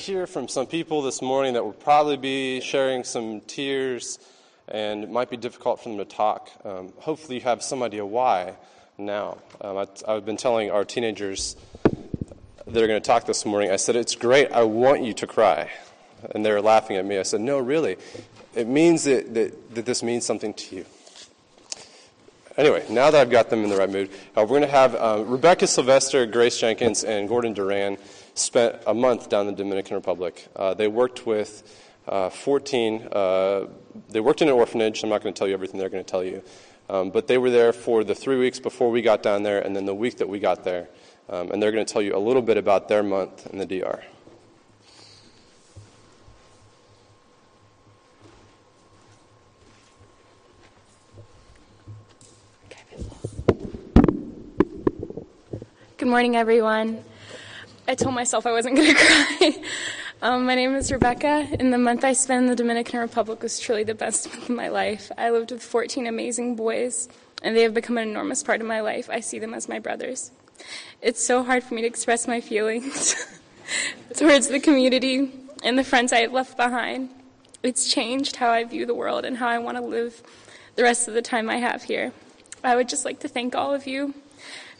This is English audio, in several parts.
hear from some people this morning that will probably be sharing some tears and it might be difficult for them to talk. Um, hopefully, you have some idea why now. Um, I, I've been telling our teenagers that are going to talk this morning, I said, It's great. I want you to cry. And they were laughing at me. I said, No, really. It means that, that, that this means something to you. Anyway, now that I've got them in the right mood, uh, we're going to have uh, Rebecca Sylvester, Grace Jenkins, and Gordon Duran spent a month down in the Dominican Republic. Uh, they worked with uh, 14, uh, they worked in an orphanage. I'm not going to tell you everything they're going to tell you. Um, but they were there for the three weeks before we got down there and then the week that we got there. Um, and they're going to tell you a little bit about their month in the DR. Good morning, everyone. I told myself I wasn't going to cry. Um, my name is Rebecca, and the month I spent in the Dominican Republic was truly the best month of my life. I lived with 14 amazing boys, and they have become an enormous part of my life. I see them as my brothers. It's so hard for me to express my feelings towards the community and the friends I have left behind. It's changed how I view the world and how I want to live the rest of the time I have here. I would just like to thank all of you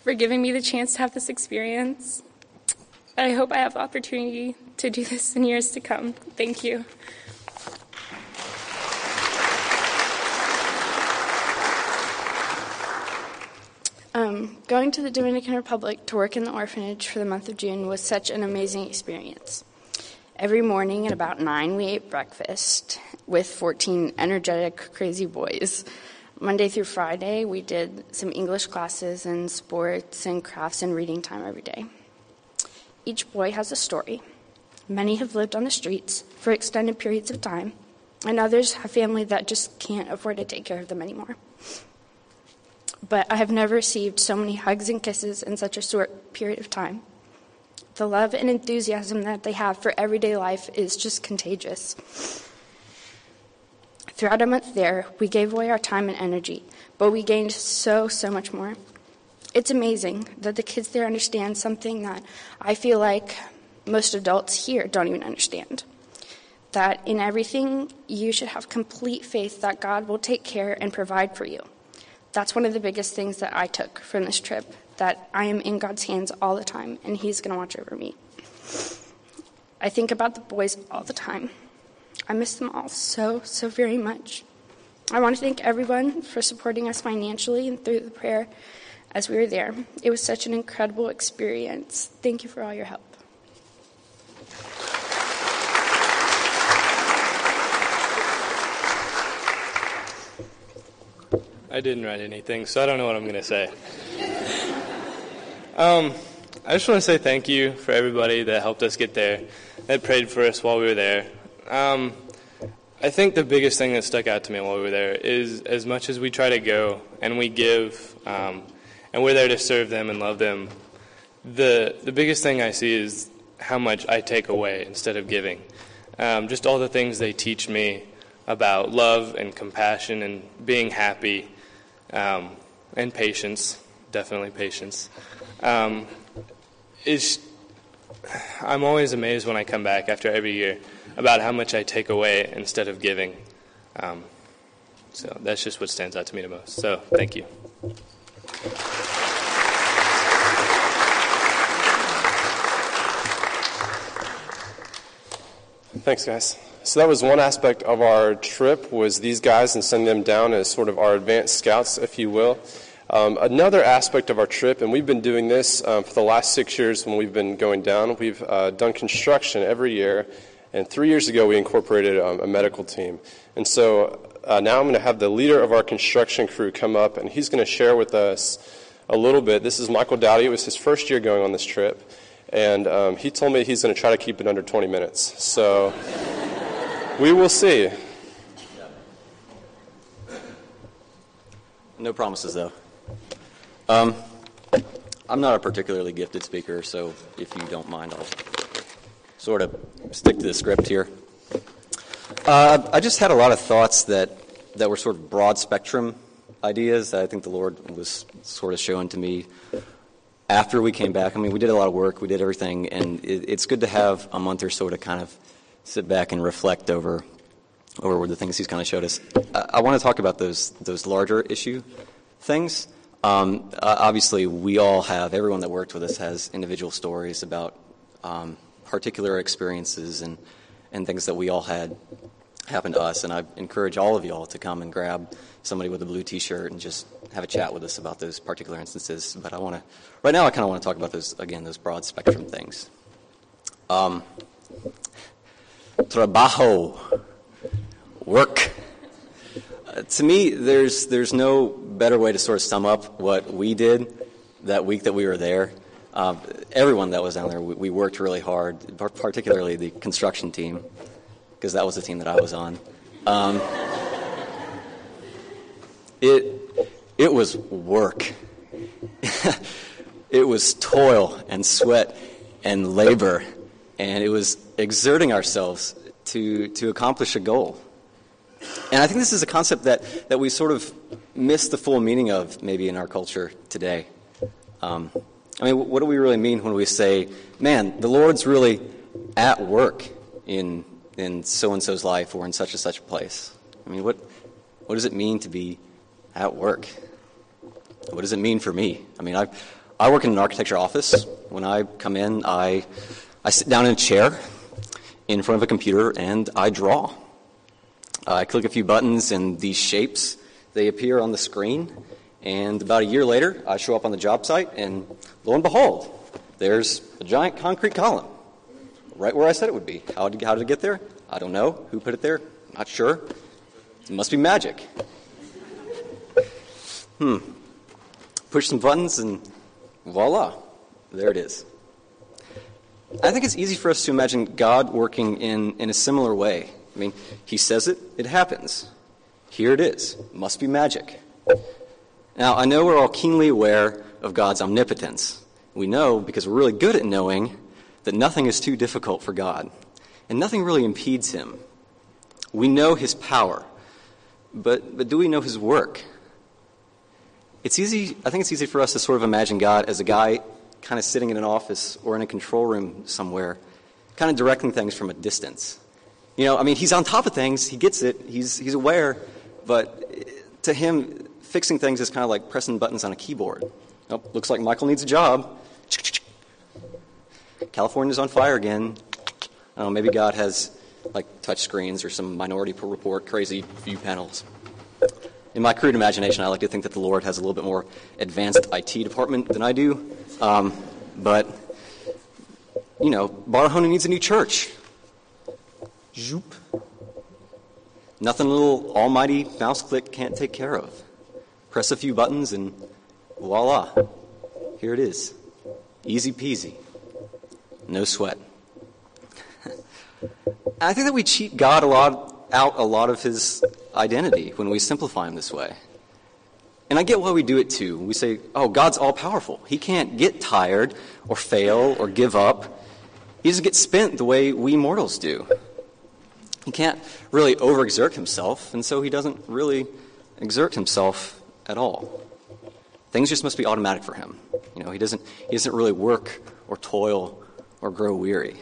for giving me the chance to have this experience. I hope I have opportunity to do this in years to come. Thank you. Um, going to the Dominican Republic to work in the orphanage for the month of June was such an amazing experience. Every morning at about 9, we ate breakfast with 14 energetic, crazy boys. Monday through Friday, we did some English classes and sports and crafts and reading time every day. Each boy has a story. Many have lived on the streets for extended periods of time, and others have family that just can't afford to take care of them anymore. But I have never received so many hugs and kisses in such a short period of time. The love and enthusiasm that they have for everyday life is just contagious. Throughout a month there, we gave away our time and energy, but we gained so, so much more. It's amazing that the kids there understand something that I feel like most adults here don't even understand. That in everything, you should have complete faith that God will take care and provide for you. That's one of the biggest things that I took from this trip that I am in God's hands all the time, and He's going to watch over me. I think about the boys all the time. I miss them all so, so very much. I want to thank everyone for supporting us financially and through the prayer as we were there. It was such an incredible experience. Thank you for all your help. I didn't write anything, so I don't know what I'm going to say. um, I just want to say thank you for everybody that helped us get there, that prayed for us while we were there. Um, I think the biggest thing that stuck out to me while we were there is as much as we try to go and we give, um, and we're there to serve them and love them, the, the biggest thing I see is how much I take away instead of giving. Um, just all the things they teach me about love and compassion and being happy um, and patience, definitely patience. Um, is I'm always amazed when I come back after every year about how much I take away instead of giving. Um, so that's just what stands out to me the most. So thank you. Thanks, guys. So that was one aspect of our trip was these guys and sending them down as sort of our advanced scouts, if you will. Um, another aspect of our trip, and we've been doing this um, for the last six years when we've been going down, we've uh, done construction every year and three years ago, we incorporated um, a medical team. And so uh, now I'm going to have the leader of our construction crew come up, and he's going to share with us a little bit. This is Michael Dowdy. It was his first year going on this trip. And um, he told me he's going to try to keep it under 20 minutes. So we will see. No promises, though. Um, I'm not a particularly gifted speaker, so if you don't mind, I'll sort of stick to the script here. Uh, I just had a lot of thoughts that, that were sort of broad spectrum ideas that I think the Lord was sort of showing to me after we came back, I mean, we did a lot of work, we did everything, and it, it's good to have a month or so to kind of sit back and reflect over over the things he's kind of showed us. I, I want to talk about those those larger issue things. Um, obviously, we all have everyone that worked with us has individual stories about um, particular experiences and and things that we all had happen to us. And I encourage all of y'all to come and grab somebody with a blue T-shirt and just have a chat with us about those particular instances. But I want to, right now, I kind of want to talk about those again, those broad spectrum things. Um, trabajo, work. Uh, to me, there's there's no better way to sort of sum up what we did that week that we were there. Uh, everyone that was down there, we, we worked really hard, particularly the construction team, because that was the team that I was on. Um, it it was work. it was toil and sweat and labor, and it was exerting ourselves to, to accomplish a goal. And I think this is a concept that, that we sort of miss the full meaning of maybe in our culture today. Um, I mean, what do we really mean when we say, man, the Lord's really at work in, in so and so's life or in such and such a place? I mean, what, what does it mean to be at work? What does it mean for me? I mean, I, I work in an architecture office. When I come in, I, I sit down in a chair in front of a computer and I draw. I click a few buttons and these shapes, they appear on the screen. And about a year later, I show up on the job site and lo and behold, there's a giant concrete column right where I said it would be. How did, how did it get there? I don't know. Who put it there? Not sure. It must be magic. Hmm. Push some buttons and voila, there it is. I think it's easy for us to imagine God working in, in a similar way. I mean, He says it, it happens. Here it is. Must be magic. Now, I know we're all keenly aware of God's omnipotence. We know, because we're really good at knowing, that nothing is too difficult for God, and nothing really impedes Him. We know His power, but, but do we know His work? It's easy, I think it's easy for us to sort of imagine God as a guy kind of sitting in an office or in a control room somewhere, kind of directing things from a distance. You know, I mean, he's on top of things, he gets it, he's, he's aware, but to him, fixing things is kind of like pressing buttons on a keyboard. Oh, looks like Michael needs a job. California's on fire again. Know, maybe God has like touch screens or some minority report crazy view panels. In my crude imagination, I like to think that the Lord has a little bit more advanced IT department than I do. Um, but, you know, Barahona needs a new church. Zoop. Nothing a little almighty mouse click can't take care of. Press a few buttons and voila, here it is. Easy peasy. No sweat. I think that we cheat God a lot out a lot of his identity when we simplify him this way. And I get why we do it too. We say, oh, God's all powerful. He can't get tired or fail or give up. He doesn't get spent the way we mortals do. He can't really overexert himself, and so he doesn't really exert himself at all. Things just must be automatic for him. You know, he doesn't, he doesn't really work or toil or grow weary.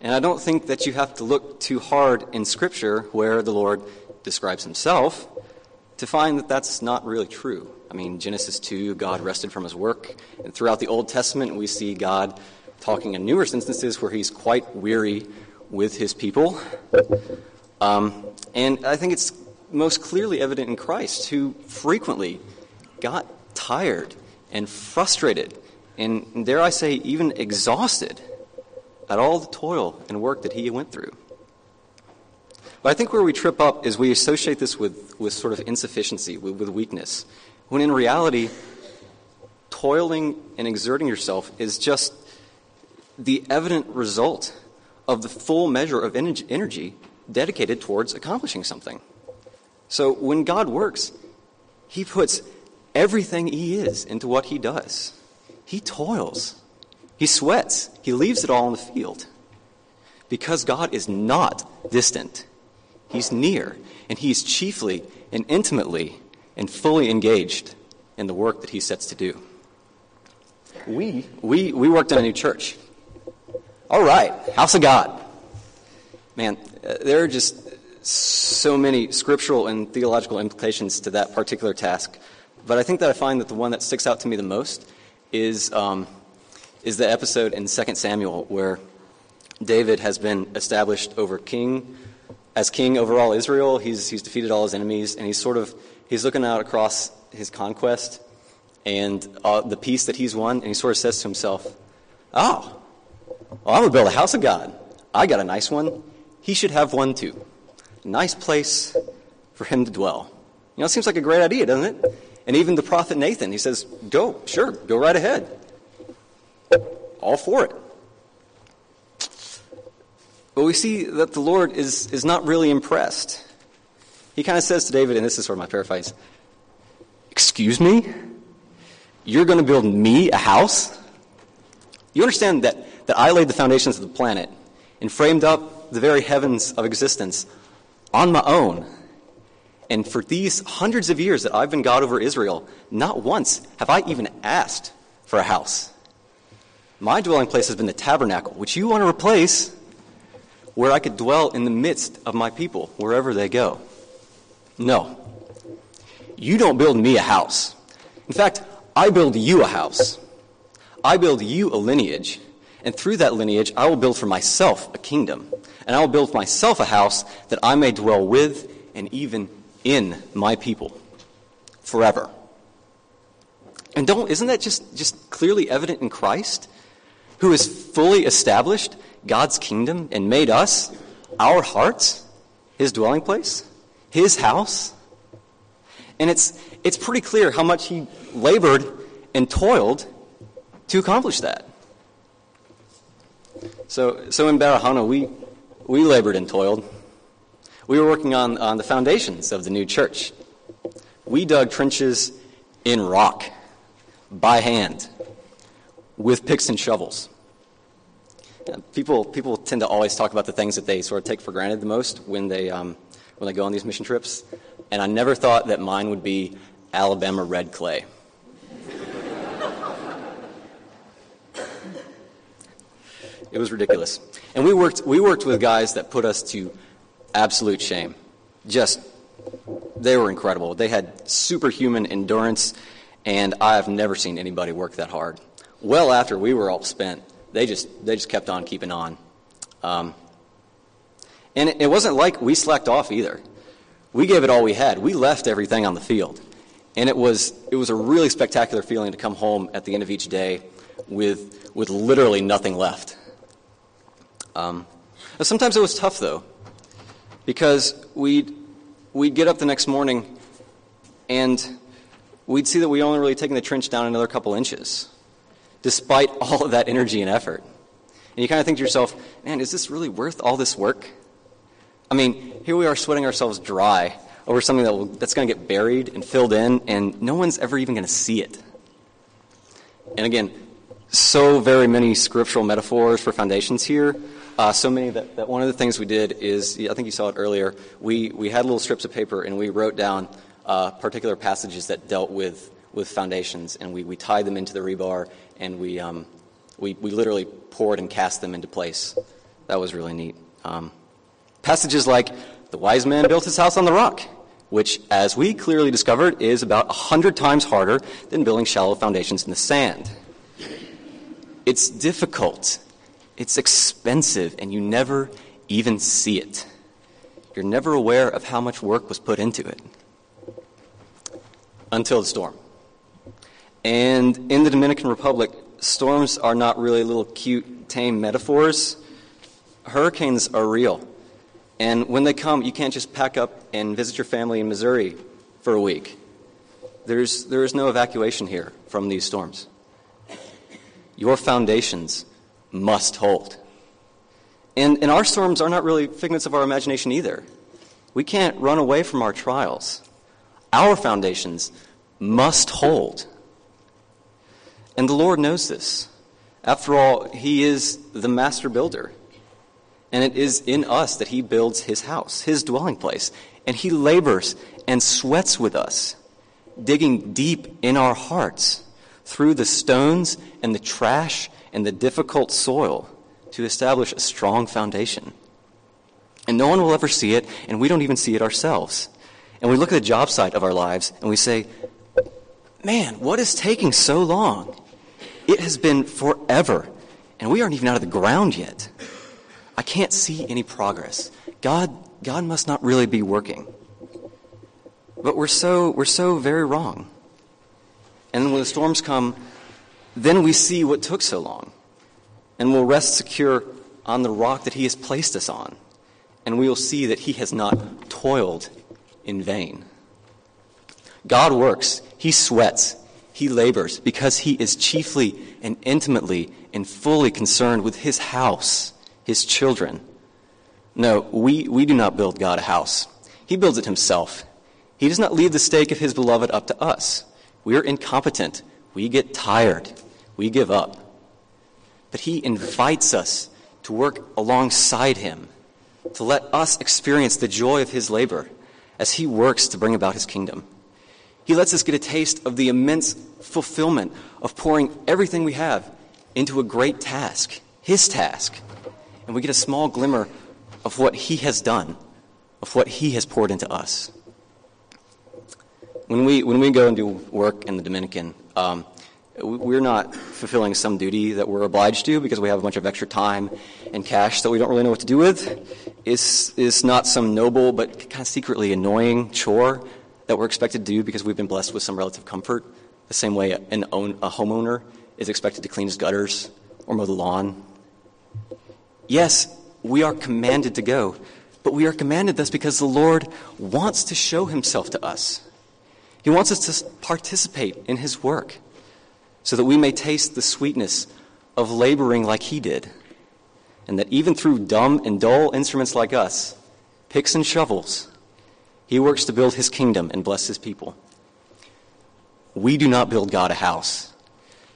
And I don't think that you have to look too hard in Scripture where the Lord describes himself to find that that's not really true. I mean, Genesis 2, God rested from his work. And throughout the Old Testament, we see God talking in numerous instances where he's quite weary with his people. Um, and I think it's most clearly evident in Christ, who frequently got tired and frustrated, and dare I say, even exhausted at all the toil and work that he went through. But I think where we trip up is we associate this with, with sort of insufficiency, with, with weakness, when in reality, toiling and exerting yourself is just the evident result of the full measure of energy dedicated towards accomplishing something. So when God works, He puts everything He is into what He does. He toils. He sweats. He leaves it all in the field. Because God is not distant, He's near, and He's chiefly and intimately and fully engaged in the work that He sets to do. we, we, we worked in a new church. All right, house of God. Man, uh, there are just so many scriptural and theological implications to that particular task. But I think that I find that the one that sticks out to me the most is, um, is the episode in 2 Samuel where David has been established over king, as king over all Israel. He's, he's defeated all his enemies, and he's sort of, he's looking out across his conquest and uh, the peace that he's won, and he sort of says to himself, Oh, well, I'm going to build a house of God. I got a nice one. He should have one too. Nice place for him to dwell. You know, it seems like a great idea, doesn't it? And even the prophet Nathan, he says, Go, sure, go right ahead. All for it. But we see that the Lord is, is not really impressed. He kind of says to David, and this is sort of my paraphrase Excuse me? You're going to build me a house? You understand that, that I laid the foundations of the planet and framed up the very heavens of existence on my own. And for these hundreds of years that I've been God over Israel, not once have I even asked for a house. My dwelling place has been the tabernacle, which you want to replace, where I could dwell in the midst of my people, wherever they go. No. You don't build me a house. In fact, I build you a house. I build you a lineage. And through that lineage, I will build for myself a kingdom. And I will build for myself a house that I may dwell with and even in my people forever. And don't, isn't that just, just clearly evident in Christ, who has fully established God's kingdom and made us, our hearts, his dwelling place, his house? And it's, it's pretty clear how much he labored and toiled to accomplish that. So, so in Barahona, we, we labored and toiled. We were working on, on the foundations of the new church. We dug trenches in rock, by hand, with picks and shovels. People, people tend to always talk about the things that they sort of take for granted the most when they, um, when they go on these mission trips. And I never thought that mine would be Alabama red clay. It was ridiculous. And we worked, we worked with guys that put us to absolute shame. Just, they were incredible. They had superhuman endurance, and I have never seen anybody work that hard. Well after we were all spent, they just, they just kept on keeping on. Um, and it, it wasn't like we slacked off either. We gave it all we had. We left everything on the field. And it was, it was a really spectacular feeling to come home at the end of each day with, with literally nothing left. Um, sometimes it was tough, though, because we'd, we'd get up the next morning and we'd see that we only really taken the trench down another couple inches, despite all of that energy and effort. And you kind of think to yourself, man, is this really worth all this work? I mean, here we are sweating ourselves dry over something that will, that's going to get buried and filled in, and no one's ever even going to see it. And again, so very many scriptural metaphors for foundations here. Uh, so many that, that one of the things we did is, I think you saw it earlier, we, we had little strips of paper and we wrote down uh, particular passages that dealt with, with foundations, and we, we tied them into the rebar, and we, um, we, we literally poured and cast them into place. That was really neat. Um, passages like, the wise man built his house on the rock, which, as we clearly discovered, is about a hundred times harder than building shallow foundations in the sand. It's difficult it's expensive, and you never even see it. You're never aware of how much work was put into it until the storm. And in the Dominican Republic, storms are not really little cute, tame metaphors. Hurricanes are real. And when they come, you can't just pack up and visit your family in Missouri for a week. There's, there is no evacuation here from these storms. Your foundations must hold. And, and our storms are not really figments of our imagination either. We can't run away from our trials. Our foundations must hold. And the Lord knows this. After all, He is the master builder. And it is in us that He builds His house, His dwelling place. And He labors and sweats with us, digging deep in our hearts through the stones and the trash and the difficult soil to establish a strong foundation. And no one will ever see it, and we don't even see it ourselves. And we look at the job site of our lives and we say, man, what is taking so long? It has been forever, and we aren't even out of the ground yet. I can't see any progress. God, God must not really be working. But we're so, we're so very wrong. And when the storms come, then we see what took so long. And we'll rest secure on the rock that He has placed us on. And we will see that He has not toiled in vain. God works, He sweats, He labors because He is chiefly and intimately and fully concerned with His house, His children. No, we, we do not build God a house. He builds it Himself. He does not leave the stake of His beloved up to us. We are incompetent. We get tired. We give up. But He invites us to work alongside Him, to let us experience the joy of His labor as He works to bring about His kingdom. He lets us get a taste of the immense fulfillment of pouring everything we have into a great task, His task. And we get a small glimmer of what He has done, of what He has poured into us. When we, when we go and do work in the Dominican, Um, we're not fulfilling some duty that we're obliged to because we have a bunch of extra time and cash that we don't really know what to do with. It's, it's not some noble but kind of secretly annoying chore that we're expected to do because we've been blessed with some relative comfort, the same way an own, a homeowner is expected to clean his gutters or mow the lawn. Yes, we are commanded to go, but we are commanded this because the Lord wants to show himself to us. He wants us to participate in His work so that we may taste the sweetness of laboring like He did. And that even through dumb and dull instruments like us, picks and shovels, He works to build His kingdom and bless His people. We do not build God a house,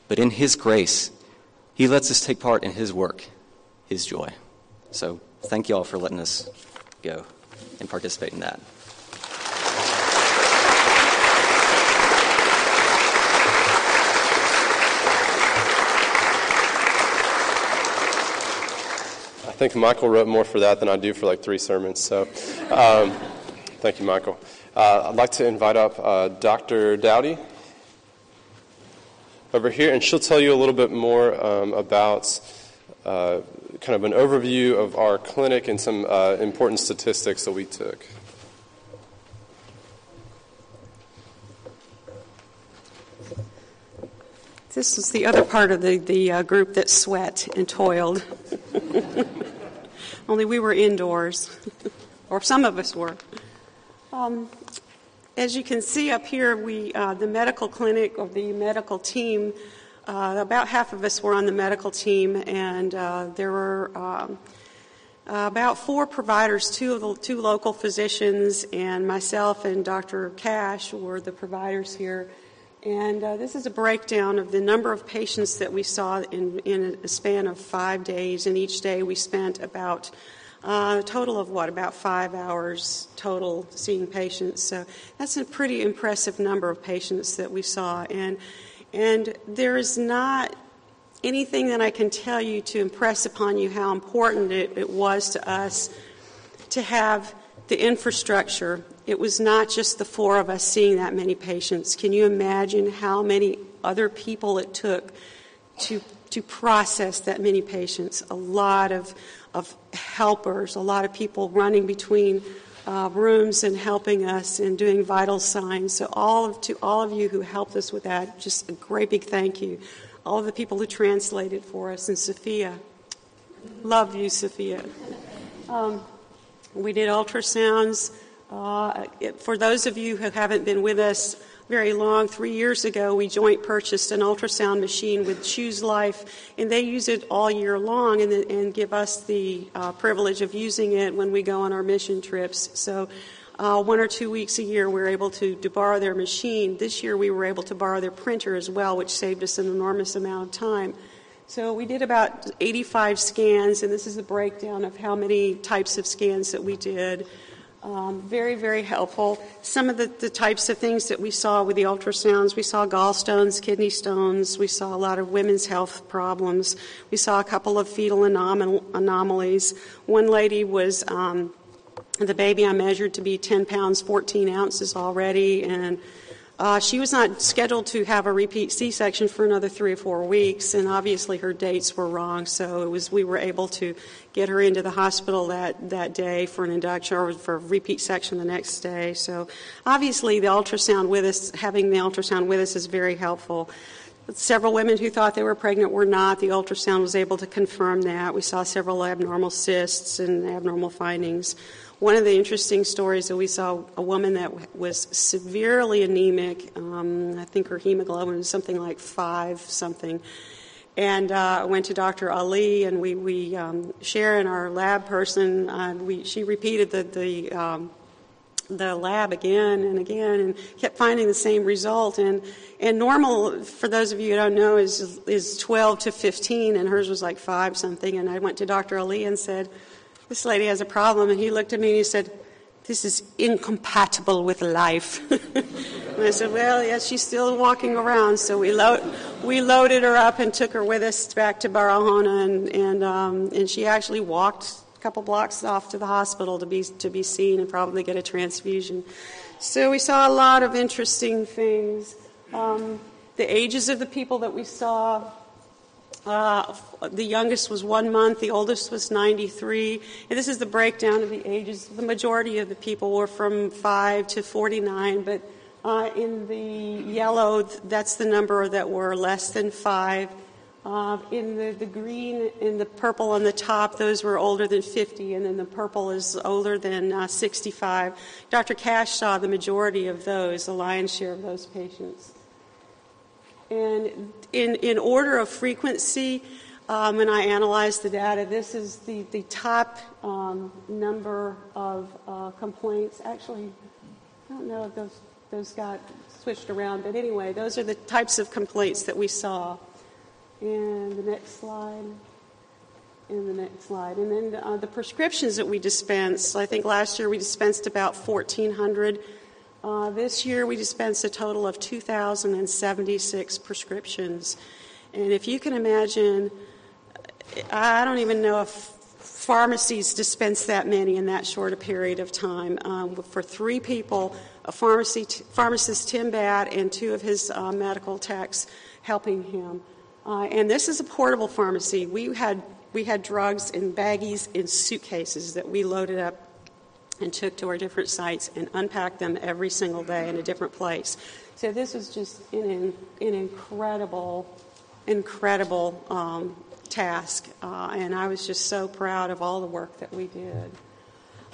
but in His grace, He lets us take part in His work, His joy. So thank you all for letting us go and participate in that. Think Michael wrote more for that than I do for like three sermons. So, um, thank you, Michael. Uh, I'd like to invite up uh, Dr. Dowdy over here, and she'll tell you a little bit more um, about uh, kind of an overview of our clinic and some uh, important statistics that we took. This is the other part of the, the uh, group that sweat and toiled. Only we were indoors, or some of us were. Um, as you can see up here, we, uh, the medical clinic or the medical team, uh, about half of us were on the medical team, and uh, there were um, about four providers, two of the two local physicians, and myself and Dr. Cash were the providers here. And uh, this is a breakdown of the number of patients that we saw in, in a span of five days. And each day we spent about uh, a total of what, about five hours total seeing patients. So that's a pretty impressive number of patients that we saw. And, and there is not anything that I can tell you to impress upon you how important it, it was to us to have the infrastructure it was not just the four of us seeing that many patients. Can you imagine how many other people it took to, to process that many patients? A lot of, of helpers, a lot of people running between uh, rooms and helping us and doing vital signs. So, all of, to all of you who helped us with that, just a great big thank you. All of the people who translated for us, and Sophia. Love you, Sophia. Um, we did ultrasounds. Uh, it, for those of you who haven't been with us very long, three years ago, we joint purchased an ultrasound machine with Choose Life, and they use it all year long and, and give us the uh, privilege of using it when we go on our mission trips. So, uh, one or two weeks a year, we're able to, to borrow their machine. This year, we were able to borrow their printer as well, which saved us an enormous amount of time. So we did about 85 scans, and this is a breakdown of how many types of scans that we did. Um, very, very helpful. Some of the, the types of things that we saw with the ultrasounds, we saw gallstones, kidney stones, we saw a lot of women's health problems, we saw a couple of fetal anom- anomalies. One lady was, um, the baby I measured to be 10 pounds, 14 ounces already, and uh, she was not scheduled to have a repeat C-section for another three or four weeks, and obviously her dates were wrong. So it was we were able to get her into the hospital that, that day for an induction or for a repeat section the next day. So obviously the ultrasound with us, having the ultrasound with us, is very helpful. Several women who thought they were pregnant were not. The ultrasound was able to confirm that. We saw several abnormal cysts and abnormal findings. One of the interesting stories that we saw a woman that was severely anemic. Um, I think her hemoglobin was something like five something. And uh, I went to Dr. Ali, and we, we um, Sharon, our lab person, uh, we, she repeated the, the, um, the lab again and again and kept finding the same result. And, and normal, for those of you who don't know, is, is 12 to 15, and hers was like 5 something. And I went to Dr. Ali and said, this lady has a problem. And he looked at me and he said, This is incompatible with life. and I said, Well, yes, she's still walking around. So we, lo- we loaded her up and took her with us back to Barahona. And, and, um, and she actually walked a couple blocks off to the hospital to be, to be seen and probably get a transfusion. So we saw a lot of interesting things. Um, the ages of the people that we saw uh, the youngest was one month, the oldest was 93. And this is the breakdown of the ages. The majority of the people were from 5 to 49, but uh, in the yellow, that's the number that were less than 5. Uh, in the, the green and the purple on the top, those were older than 50, and then the purple is older than uh, 65. Dr. Cash saw the majority of those, the lion's share of those patients. And in, in order of frequency, um, when I analyzed the data, this is the, the top um, number of uh, complaints. Actually, I don't know if those, those got switched around, but anyway, those are the types of complaints that we saw. And the next slide. And the next slide. And then uh, the prescriptions that we dispensed. I think last year we dispensed about 1,400 uh, this year, we dispensed a total of 2,076 prescriptions. And if you can imagine, I don't even know if pharmacies dispense that many in that short a period of time. Um, for three people, a pharmacy t- pharmacist, Tim Batt, and two of his uh, medical techs helping him. Uh, and this is a portable pharmacy. We had, we had drugs in baggies in suitcases that we loaded up and took to our different sites and unpacked them every single day in a different place. So this was just an, an incredible, incredible um, task, uh, and I was just so proud of all the work that we did.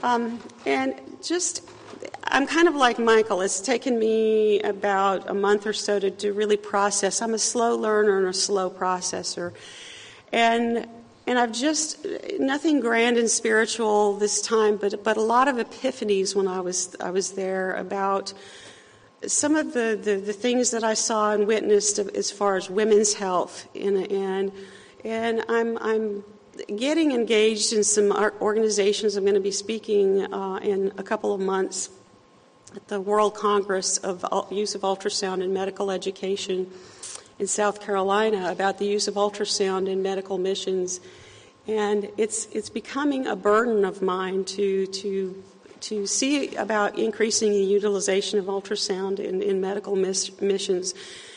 Um, and just, I'm kind of like Michael. It's taken me about a month or so to, to really process. I'm a slow learner and a slow processor. And and I've just nothing grand and spiritual this time, but but a lot of epiphanies when I was I was there about some of the, the, the things that I saw and witnessed as far as women's health, and and and I'm I'm getting engaged in some organizations. I'm going to be speaking uh, in a couple of months at the World Congress of Use of Ultrasound in Medical Education in South Carolina about the use of ultrasound in medical missions. And it's, it's becoming a burden of mine to, to, to see about increasing the utilization of ultrasound in, in medical miss, missions.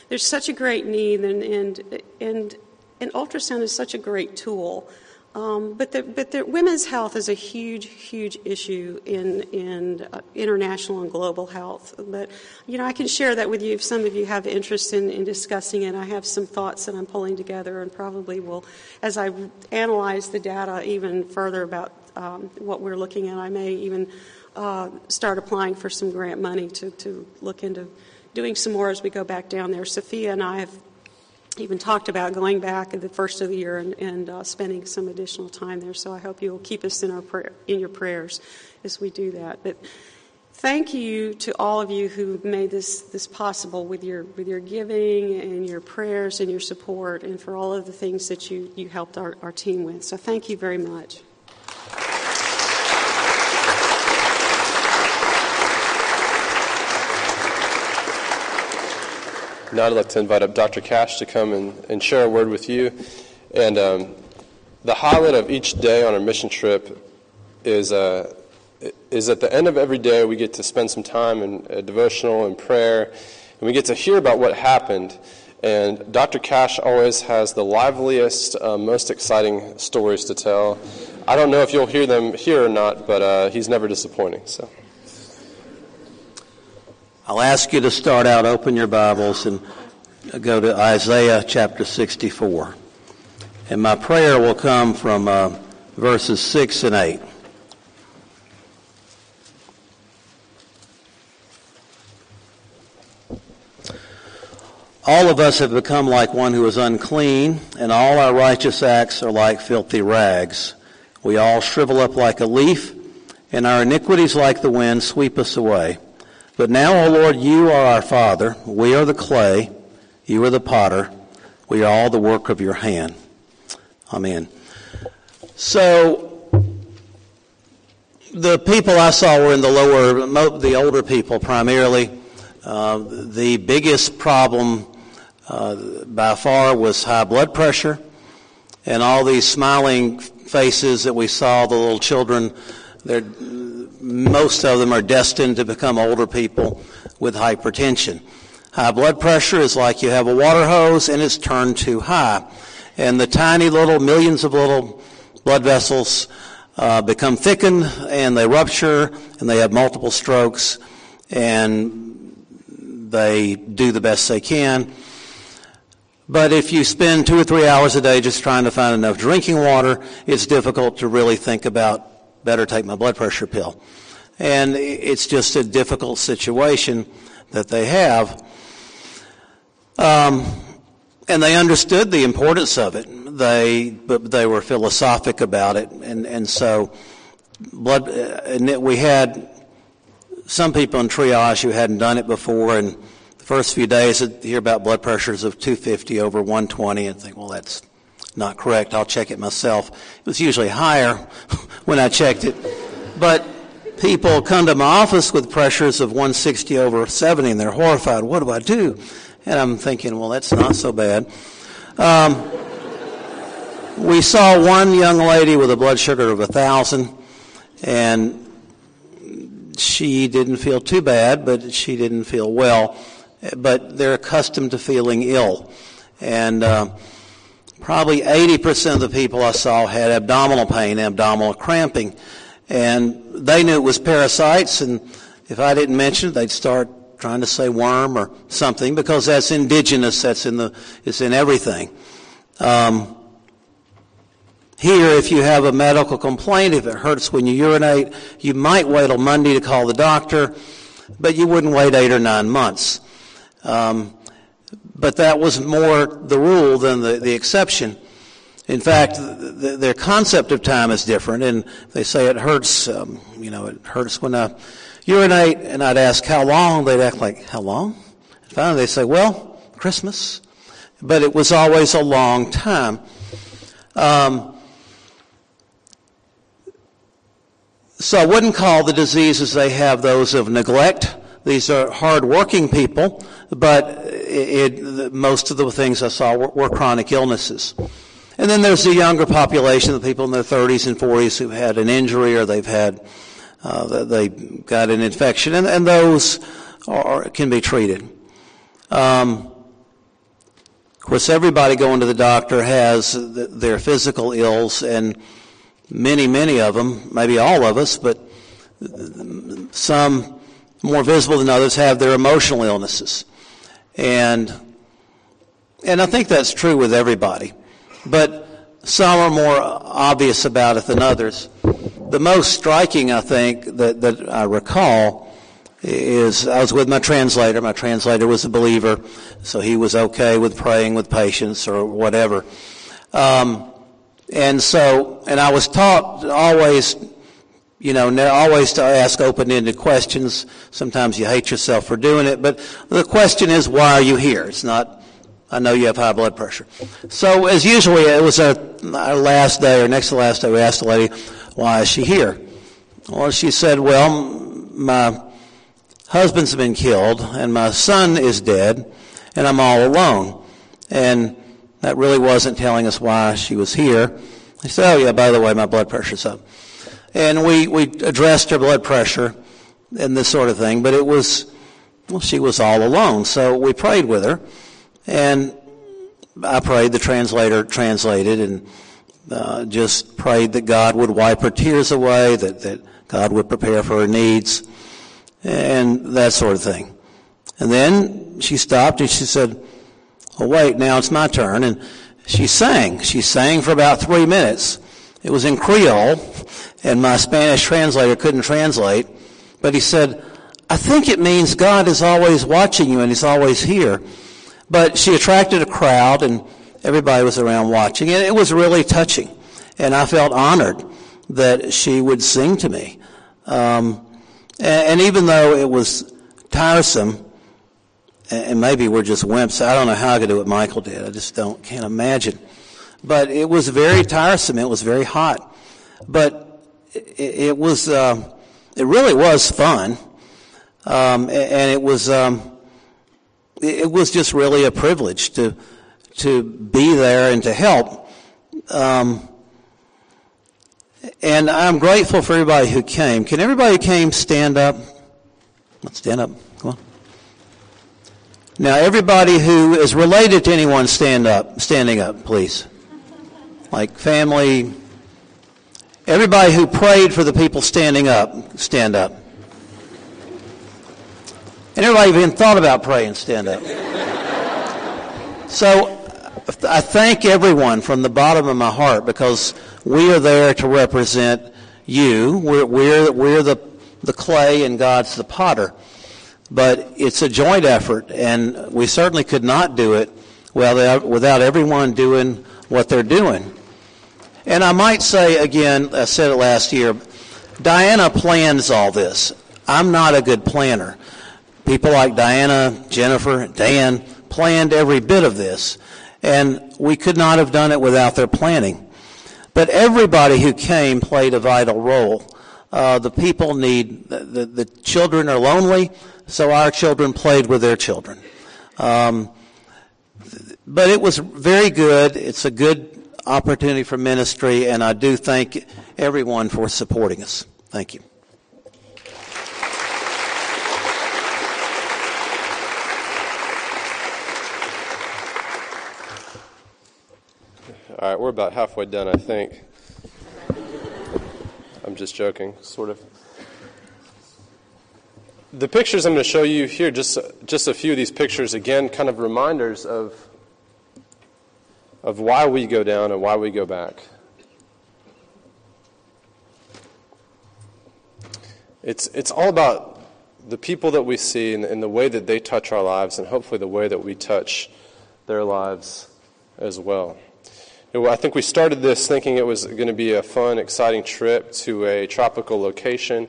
There's such a great need, and, and, and, and ultrasound is such a great tool. Um, but the, but the women's health is a huge, huge issue in, in uh, international and global health. But, you know, I can share that with you if some of you have interest in, in discussing it. I have some thoughts that I'm pulling together and probably will, as I analyze the data even further about um, what we're looking at, I may even uh, start applying for some grant money to, to look into doing some more as we go back down there. Sophia and I have even talked about going back at the first of the year and, and uh, spending some additional time there. So I hope you will keep us in our in your prayers as we do that. But thank you to all of you who made this this possible with your with your giving and your prayers and your support, and for all of the things that you you helped our, our team with. So thank you very much. Now I'd like to invite up Dr. Cash to come and, and share a word with you. And um, the highlight of each day on our mission trip is, uh, is at the end of every day we get to spend some time in devotional and prayer, and we get to hear about what happened. And Dr. Cash always has the liveliest, uh, most exciting stories to tell. I don't know if you'll hear them here or not, but uh, he's never disappointing. So. I'll ask you to start out, open your Bibles, and go to Isaiah chapter 64. And my prayer will come from uh, verses 6 and 8. All of us have become like one who is unclean, and all our righteous acts are like filthy rags. We all shrivel up like a leaf, and our iniquities like the wind sweep us away. But now, O Lord, you are our Father. We are the clay. You are the potter. We are all the work of your hand. Amen. So, the people I saw were in the lower, the older people primarily. Uh, the biggest problem uh, by far was high blood pressure. And all these smiling faces that we saw, the little children, they're most of them are destined to become older people with hypertension. High blood pressure is like you have a water hose and it's turned too high. And the tiny little, millions of little blood vessels uh, become thickened and they rupture and they have multiple strokes and they do the best they can. But if you spend two or three hours a day just trying to find enough drinking water, it's difficult to really think about better take my blood pressure pill. And it's just a difficult situation that they have. Um, and they understood the importance of it. They, but they were philosophic about it. And, and so blood, and we had some people in triage who hadn't done it before and the first few days I'd hear about blood pressures of 250 over 120 and think, well, that's not correct. I'll check it myself. It was usually higher when I checked it. But people come to my office with pressures of 160 over 70 and they're horrified. What do I do? And I'm thinking, well, that's not so bad. Um, we saw one young lady with a blood sugar of a thousand and she didn't feel too bad, but she didn't feel well. But they're accustomed to feeling ill. And, uh, probably 80% of the people I saw had abdominal pain, abdominal cramping. And they knew it was parasites, and if I didn't mention it, they'd start trying to say worm or something because that's indigenous, that's in the, it's in everything. Um, here, if you have a medical complaint, if it hurts when you urinate, you might wait till Monday to call the doctor, but you wouldn't wait eight or nine months. Um, but that was more the rule than the, the exception. In fact, the, their concept of time is different, and they say it hurts. Um, you know, it hurts when I urinate, and I'd ask how long. They'd act like how long. And finally, they say, "Well, Christmas," but it was always a long time. Um, so I wouldn't call the diseases they have those of neglect. These are hard-working people, but it, most of the things I saw were, were, chronic illnesses. And then there's the younger population, the people in their 30s and 40s who've had an injury or they've had, uh, they got an infection, and, and those are, can be treated. Um, of course, everybody going to the doctor has their physical ills, and many, many of them, maybe all of us, but some more visible than others, have their emotional illnesses. And, and I think that's true with everybody. But some are more obvious about it than others. The most striking, I think, that, that I recall is I was with my translator. My translator was a believer, so he was okay with praying with patients or whatever. Um, and so, and I was taught always you know, always to ask open-ended questions. Sometimes you hate yourself for doing it, but the question is, why are you here? It's not, I know you have high blood pressure. So as usually, it was our, our last day or next to last day, we asked the lady, why is she here? Well, she said, well, my husband's been killed and my son is dead and I'm all alone. And that really wasn't telling us why she was here. I said, oh yeah, by the way, my blood pressure's up. And we, we addressed her blood pressure and this sort of thing, but it was, well, she was all alone. So we prayed with her, and I prayed, the translator translated, and uh, just prayed that God would wipe her tears away, that, that God would prepare for her needs, and that sort of thing. And then she stopped and she said, Oh, wait, now it's my turn. And she sang. She sang for about three minutes. It was in Creole, and my Spanish translator couldn't translate. But he said, I think it means God is always watching you and He's always here. But she attracted a crowd, and everybody was around watching, and it was really touching. And I felt honored that she would sing to me. Um, and, and even though it was tiresome, and maybe we're just wimps. I don't know how I could do what Michael did. I just don't, can't imagine. But it was very tiresome. It was very hot. But it, it was, uh, it really was fun. Um, and it was, um, it was just really a privilege to, to be there and to help. Um, and I'm grateful for everybody who came. Can everybody who came stand up? Let's stand up. Come on. Now, everybody who is related to anyone, stand up. Standing up, please. Like family. Everybody who prayed for the people standing up, stand up. And everybody even thought about praying, stand up. So, I thank everyone from the bottom of my heart because we are there to represent you. We're, we're, we're the, the clay and God's the potter. But it's a joint effort, and we certainly could not do it without everyone doing what they're doing. And I might say again, I said it last year, Diana plans all this. I'm not a good planner. People like Diana, Jennifer, Dan planned every bit of this. And we could not have done it without their planning. But everybody who came played a vital role. Uh, the people need, the, the, children are lonely so our children played with their children. Um, but it was very good. It's a good opportunity for ministry, and I do thank everyone for supporting us. Thank you. All right, we're about halfway done, I think. I'm just joking, sort of the pictures I'm going to show you here, just, just a few of these pictures, again, kind of reminders of, of why we go down and why we go back. It's, it's all about the people that we see and, and the way that they touch our lives, and hopefully the way that we touch their lives as well. I think we started this thinking it was going to be a fun, exciting trip to a tropical location.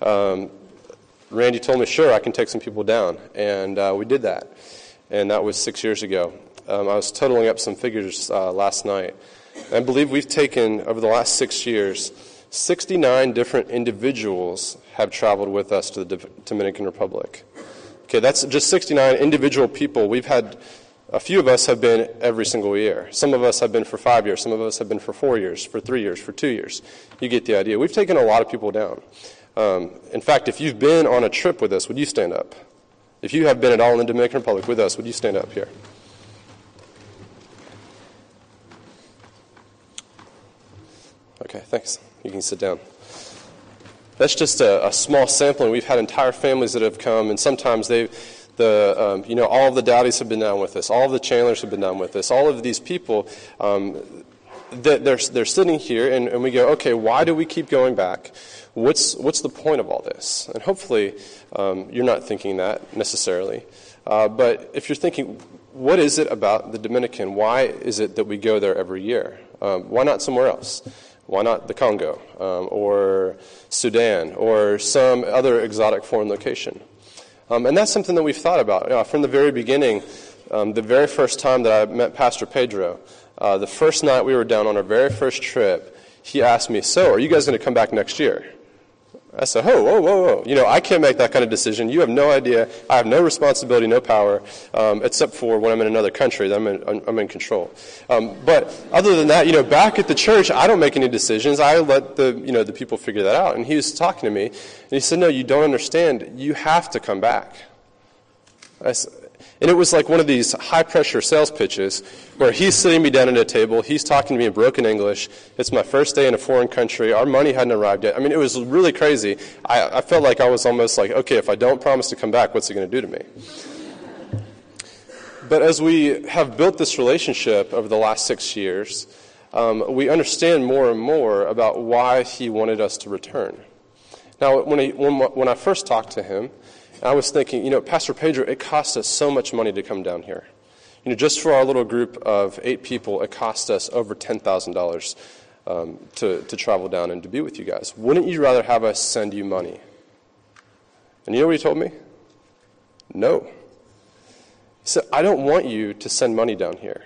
Um, Randy told me, sure, I can take some people down. And uh, we did that. And that was six years ago. Um, I was totaling up some figures uh, last night. I believe we've taken, over the last six years, 69 different individuals have traveled with us to the Dominican Republic. Okay, that's just 69 individual people. We've had, a few of us have been every single year. Some of us have been for five years. Some of us have been for four years, for three years, for two years. You get the idea. We've taken a lot of people down. Um, in fact, if you've been on a trip with us, would you stand up? If you have been at all in the Dominican Republic with us, would you stand up here? Okay, thanks. You can sit down. That's just a, a small sampling. We've had entire families that have come, and sometimes they, the, um, you know, all of the Dowdies have been down with us. All of the Chandlers have been down with us. All of these people, um, they're, they're sitting here, and, and we go, okay, why do we keep going back? what's, what's the point of all this? And hopefully um, you're not thinking that necessarily. Uh, but if you're thinking, what is it about the Dominican? Why is it that we go there every year? Um, why not somewhere else? Why not the Congo um, or Sudan or some other exotic foreign location? Um, and that's something that we've thought about. You know, from the very beginning, um, the very first time that I met Pastor Pedro, uh, the first night we were down on our very first trip, he asked me, So, are you guys going to come back next year? I said, whoa, whoa, whoa, whoa. You know, I can't make that kind of decision. You have no idea. I have no responsibility, no power, um, except for when I'm in another country. I'm in, I'm in control. Um, but other than that, you know, back at the church, I don't make any decisions. I let the, you know, the people figure that out. And he was talking to me, and he said, no, you don't understand. You have to come back. I said, and it was like one of these high pressure sales pitches where he's sitting me down at a table, he's talking to me in broken English. It's my first day in a foreign country. Our money hadn't arrived yet. I mean, it was really crazy. I, I felt like I was almost like, okay, if I don't promise to come back, what's he going to do to me? But as we have built this relationship over the last six years, um, we understand more and more about why he wanted us to return. Now, when, he, when, when I first talked to him, I was thinking, you know, Pastor Pedro, it costs us so much money to come down here. You know, just for our little group of eight people, it cost us over $10,000 um, to, to travel down and to be with you guys. Wouldn't you rather have us send you money? And you know what he told me? No. He said, I don't want you to send money down here.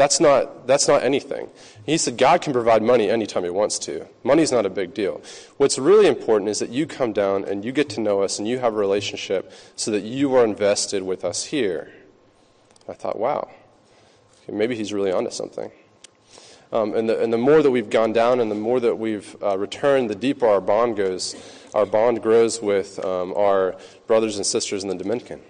That's not, that's not anything. He said God can provide money anytime He wants to. Money's not a big deal. What's really important is that you come down and you get to know us and you have a relationship so that you are invested with us here. I thought, wow, okay, maybe He's really onto something. Um, and, the, and the more that we've gone down and the more that we've uh, returned, the deeper our bond goes. Our bond grows with um, our brothers and sisters in the Dominican.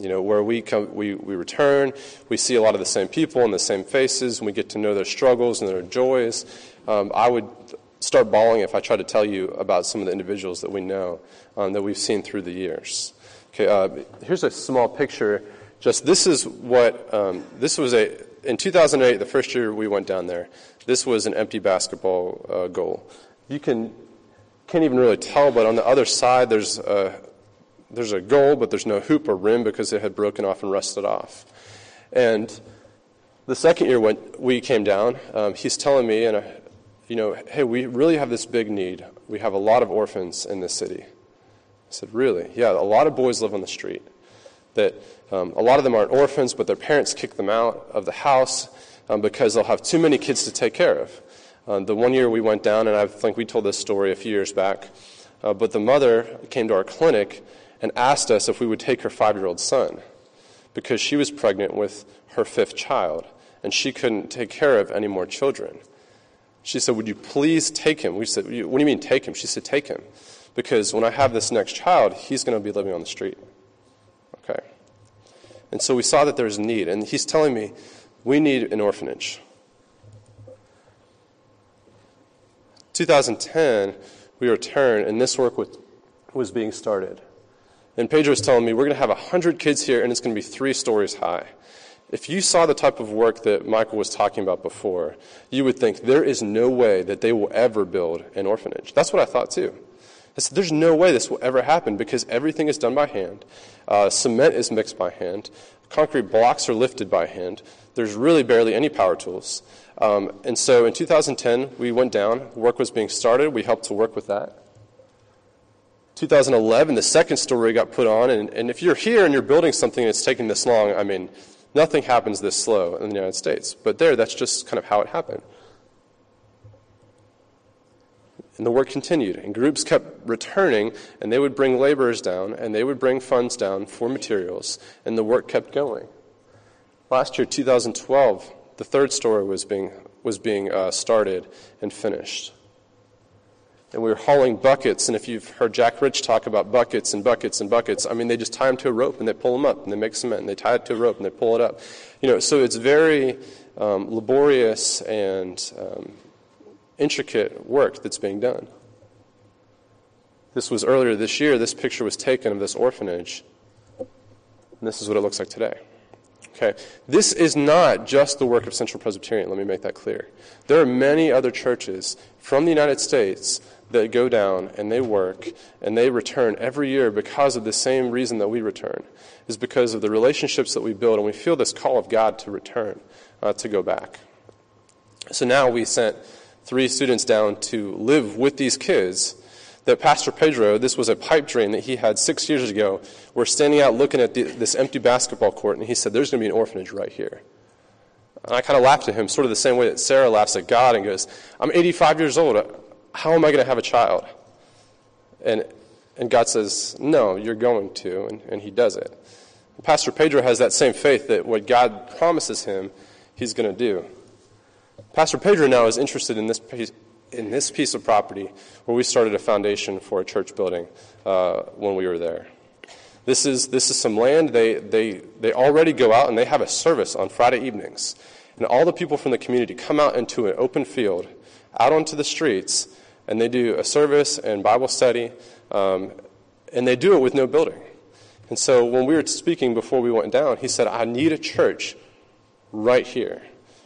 You know, where we come, we, we return, we see a lot of the same people and the same faces, and we get to know their struggles and their joys. Um, I would start bawling if I tried to tell you about some of the individuals that we know um, that we've seen through the years. Okay, uh, here's a small picture. Just this is what um, this was a in 2008, the first year we went down there. This was an empty basketball uh, goal. You can can't even really tell, but on the other side, there's a there's a goal, but there's no hoop or rim because it had broken off and rusted off. And the second year when we came down, um, he's telling me, and you know, hey, we really have this big need. We have a lot of orphans in this city. I said, really? Yeah, a lot of boys live on the street. That um, a lot of them aren't orphans, but their parents kick them out of the house um, because they'll have too many kids to take care of. Uh, the one year we went down, and I think we told this story a few years back, uh, but the mother came to our clinic and asked us if we would take her five year old son because she was pregnant with her fifth child and she couldn't take care of any more children. She said, Would you please take him? We said, What do you mean take him? She said, Take him. Because when I have this next child, he's going to be living on the street. Okay. And so we saw that there's need. And he's telling me, We need an orphanage. 2010, we returned, and this work was being started. And Pedro's telling me, we're going to have 100 kids here, and it's going to be three stories high. If you saw the type of work that Michael was talking about before, you would think there is no way that they will ever build an orphanage. That's what I thought too. I said, there's no way this will ever happen because everything is done by hand. Uh, cement is mixed by hand. Concrete blocks are lifted by hand. There's really barely any power tools. Um, and so in 2010, we went down. Work was being started. We helped to work with that. 2011, the second story got put on, and, and if you're here and you're building something and it's taking this long, I mean, nothing happens this slow in the United States. But there, that's just kind of how it happened. And the work continued, and groups kept returning, and they would bring laborers down, and they would bring funds down for materials, and the work kept going. Last year, 2012, the third story was being, was being uh, started and finished and we were hauling buckets. And if you've heard Jack Rich talk about buckets and buckets and buckets, I mean, they just tie them to a rope and they pull them up and they make cement and they tie it to a rope and they pull it up. You know, so it's very um, laborious and um, intricate work that's being done. This was earlier this year. This picture was taken of this orphanage. And this is what it looks like today. Okay, this is not just the work of Central Presbyterian, let me make that clear. There are many other churches from the United States that go down and they work and they return every year because of the same reason that we return, is because of the relationships that we build, and we feel this call of God to return, uh, to go back. So now we sent three students down to live with these kids that Pastor Pedro, this was a pipe dream that he had six years ago. We're standing out looking at the, this empty basketball court, and he said, There's going to be an orphanage right here. And I kind of laughed at him, sort of the same way that Sarah laughs at God and goes, I'm 85 years old how am I going to have a child? And, and God says, No, you're going to, and, and he does it. Pastor Pedro has that same faith that what God promises him, he's going to do. Pastor Pedro now is interested in this piece, in this piece of property where we started a foundation for a church building uh, when we were there. This is, this is some land. They, they, they already go out and they have a service on Friday evenings. And all the people from the community come out into an open field, out onto the streets, and they do a service and Bible study, um, and they do it with no building. And so when we were speaking before we went down, he said, I need a church right here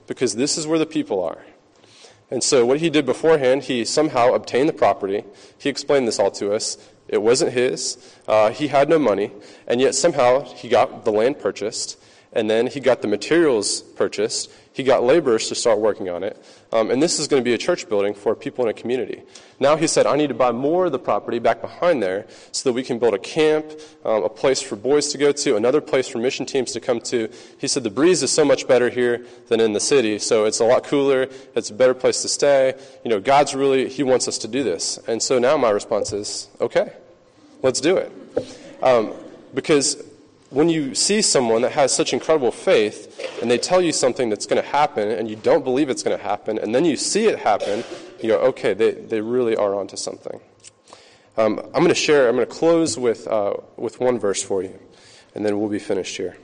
because this is where the people are. And so what he did beforehand, he somehow obtained the property. He explained this all to us. It wasn't his. Uh, he had no money, and yet somehow he got the land purchased, and then he got the materials purchased. He got laborers to start working on it. Um, and this is going to be a church building for people in a community. Now he said, I need to buy more of the property back behind there so that we can build a camp, um, a place for boys to go to, another place for mission teams to come to. He said, the breeze is so much better here than in the city, so it's a lot cooler. It's a better place to stay. You know, God's really, he wants us to do this. And so now my response is, okay, let's do it. Um, because when you see someone that has such incredible faith and they tell you something that's going to happen and you don't believe it's going to happen and then you see it happen, you go, okay, they, they really are onto something. Um, I'm going to share, I'm going to close with, uh, with one verse for you and then we'll be finished here.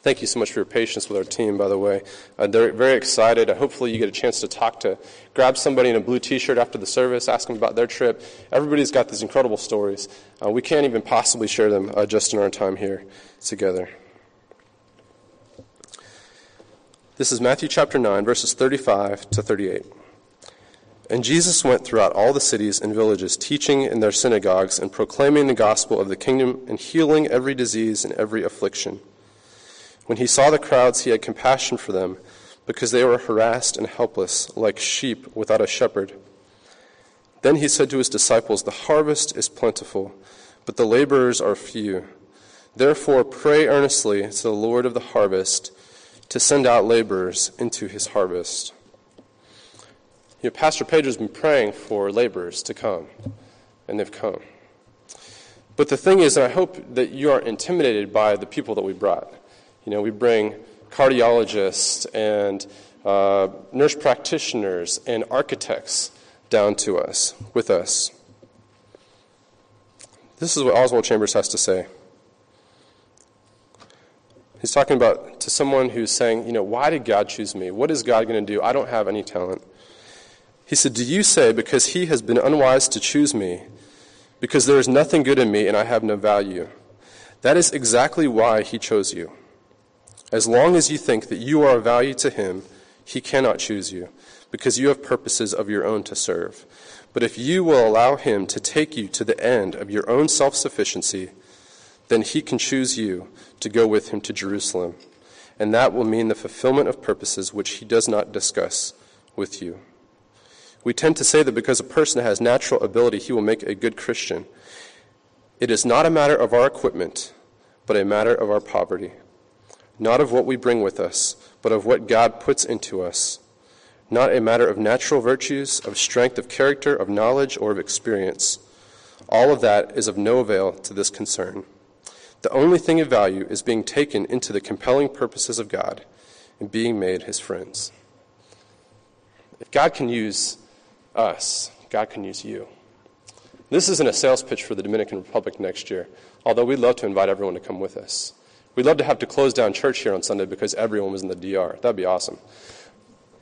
Thank you so much for your patience with our team, by the way. Uh, they're very excited. Uh, hopefully, you get a chance to talk to, grab somebody in a blue t shirt after the service, ask them about their trip. Everybody's got these incredible stories. Uh, we can't even possibly share them uh, just in our time here together. This is Matthew chapter 9, verses 35 to 38. And Jesus went throughout all the cities and villages, teaching in their synagogues and proclaiming the gospel of the kingdom and healing every disease and every affliction. When he saw the crowds, he had compassion for them, because they were harassed and helpless, like sheep without a shepherd. Then he said to his disciples, The harvest is plentiful, but the laborers are few. Therefore, pray earnestly to the Lord of the harvest to send out laborers into his harvest. You know, Pastor Pedro's been praying for laborers to come, and they've come. But the thing is, and I hope that you aren't intimidated by the people that we brought. You know, we bring cardiologists and uh, nurse practitioners and architects down to us, with us. This is what Oswald Chambers has to say. He's talking about to someone who's saying, you know, why did God choose me? What is God going to do? I don't have any talent. He said, Do you say, because he has been unwise to choose me, because there is nothing good in me and I have no value? That is exactly why he chose you. As long as you think that you are of value to him, he cannot choose you, because you have purposes of your own to serve. But if you will allow him to take you to the end of your own self sufficiency, then he can choose you to go with him to Jerusalem. And that will mean the fulfillment of purposes which he does not discuss with you. We tend to say that because a person has natural ability, he will make a good Christian. It is not a matter of our equipment, but a matter of our poverty not of what we bring with us, but of what God puts into us, not a matter of natural virtues, of strength of character, of knowledge, or of experience. All of that is of no avail to this concern. The only thing of value is being taken into the compelling purposes of God and being made his friends. If God can use us, God can use you. This isn't a sales pitch for the Dominican Republic next year, although we'd love to invite everyone to come with us. We'd love to have to close down church here on Sunday because everyone was in the DR. That'd be awesome.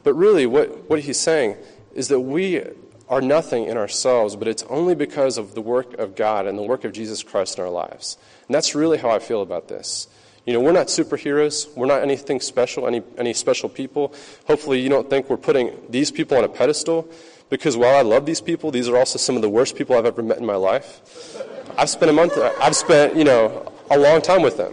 But really, what, what he's saying is that we are nothing in ourselves, but it's only because of the work of God and the work of Jesus Christ in our lives. And that's really how I feel about this. You know, we're not superheroes. We're not anything special, any, any special people. Hopefully, you don't think we're putting these people on a pedestal, because while I love these people, these are also some of the worst people I've ever met in my life. I've spent a month, I've spent, you know, a long time with them.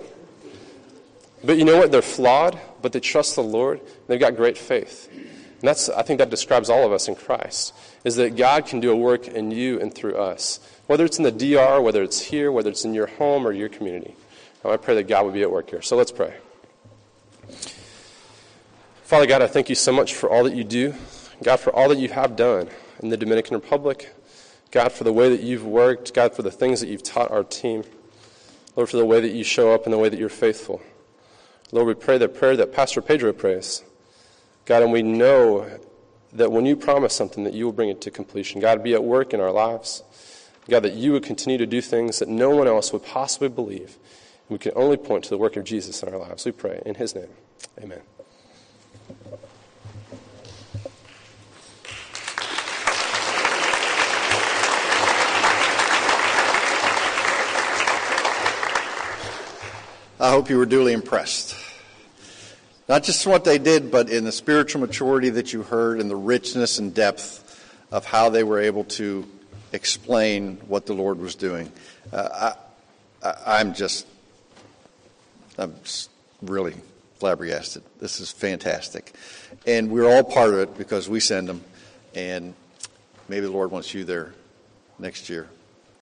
But you know what? They're flawed, but they trust the Lord. They've got great faith. And that's, I think that describes all of us in Christ, is that God can do a work in you and through us. Whether it's in the DR, whether it's here, whether it's in your home or your community. Oh, I pray that God would be at work here. So let's pray. Father God, I thank you so much for all that you do. God, for all that you have done in the Dominican Republic. God, for the way that you've worked, God, for the things that you've taught our team. Lord, for the way that you show up and the way that you're faithful. Lord, we pray the prayer that Pastor Pedro prays. God, and we know that when you promise something, that you will bring it to completion. God, be at work in our lives. God, that you would continue to do things that no one else would possibly believe. We can only point to the work of Jesus in our lives. We pray in his name. Amen. I hope you were duly impressed. Not just what they did, but in the spiritual maturity that you heard and the richness and depth of how they were able to explain what the Lord was doing. Uh, I, am just, I'm just really flabbergasted. This is fantastic. And we're all part of it because we send them. And maybe the Lord wants you there next year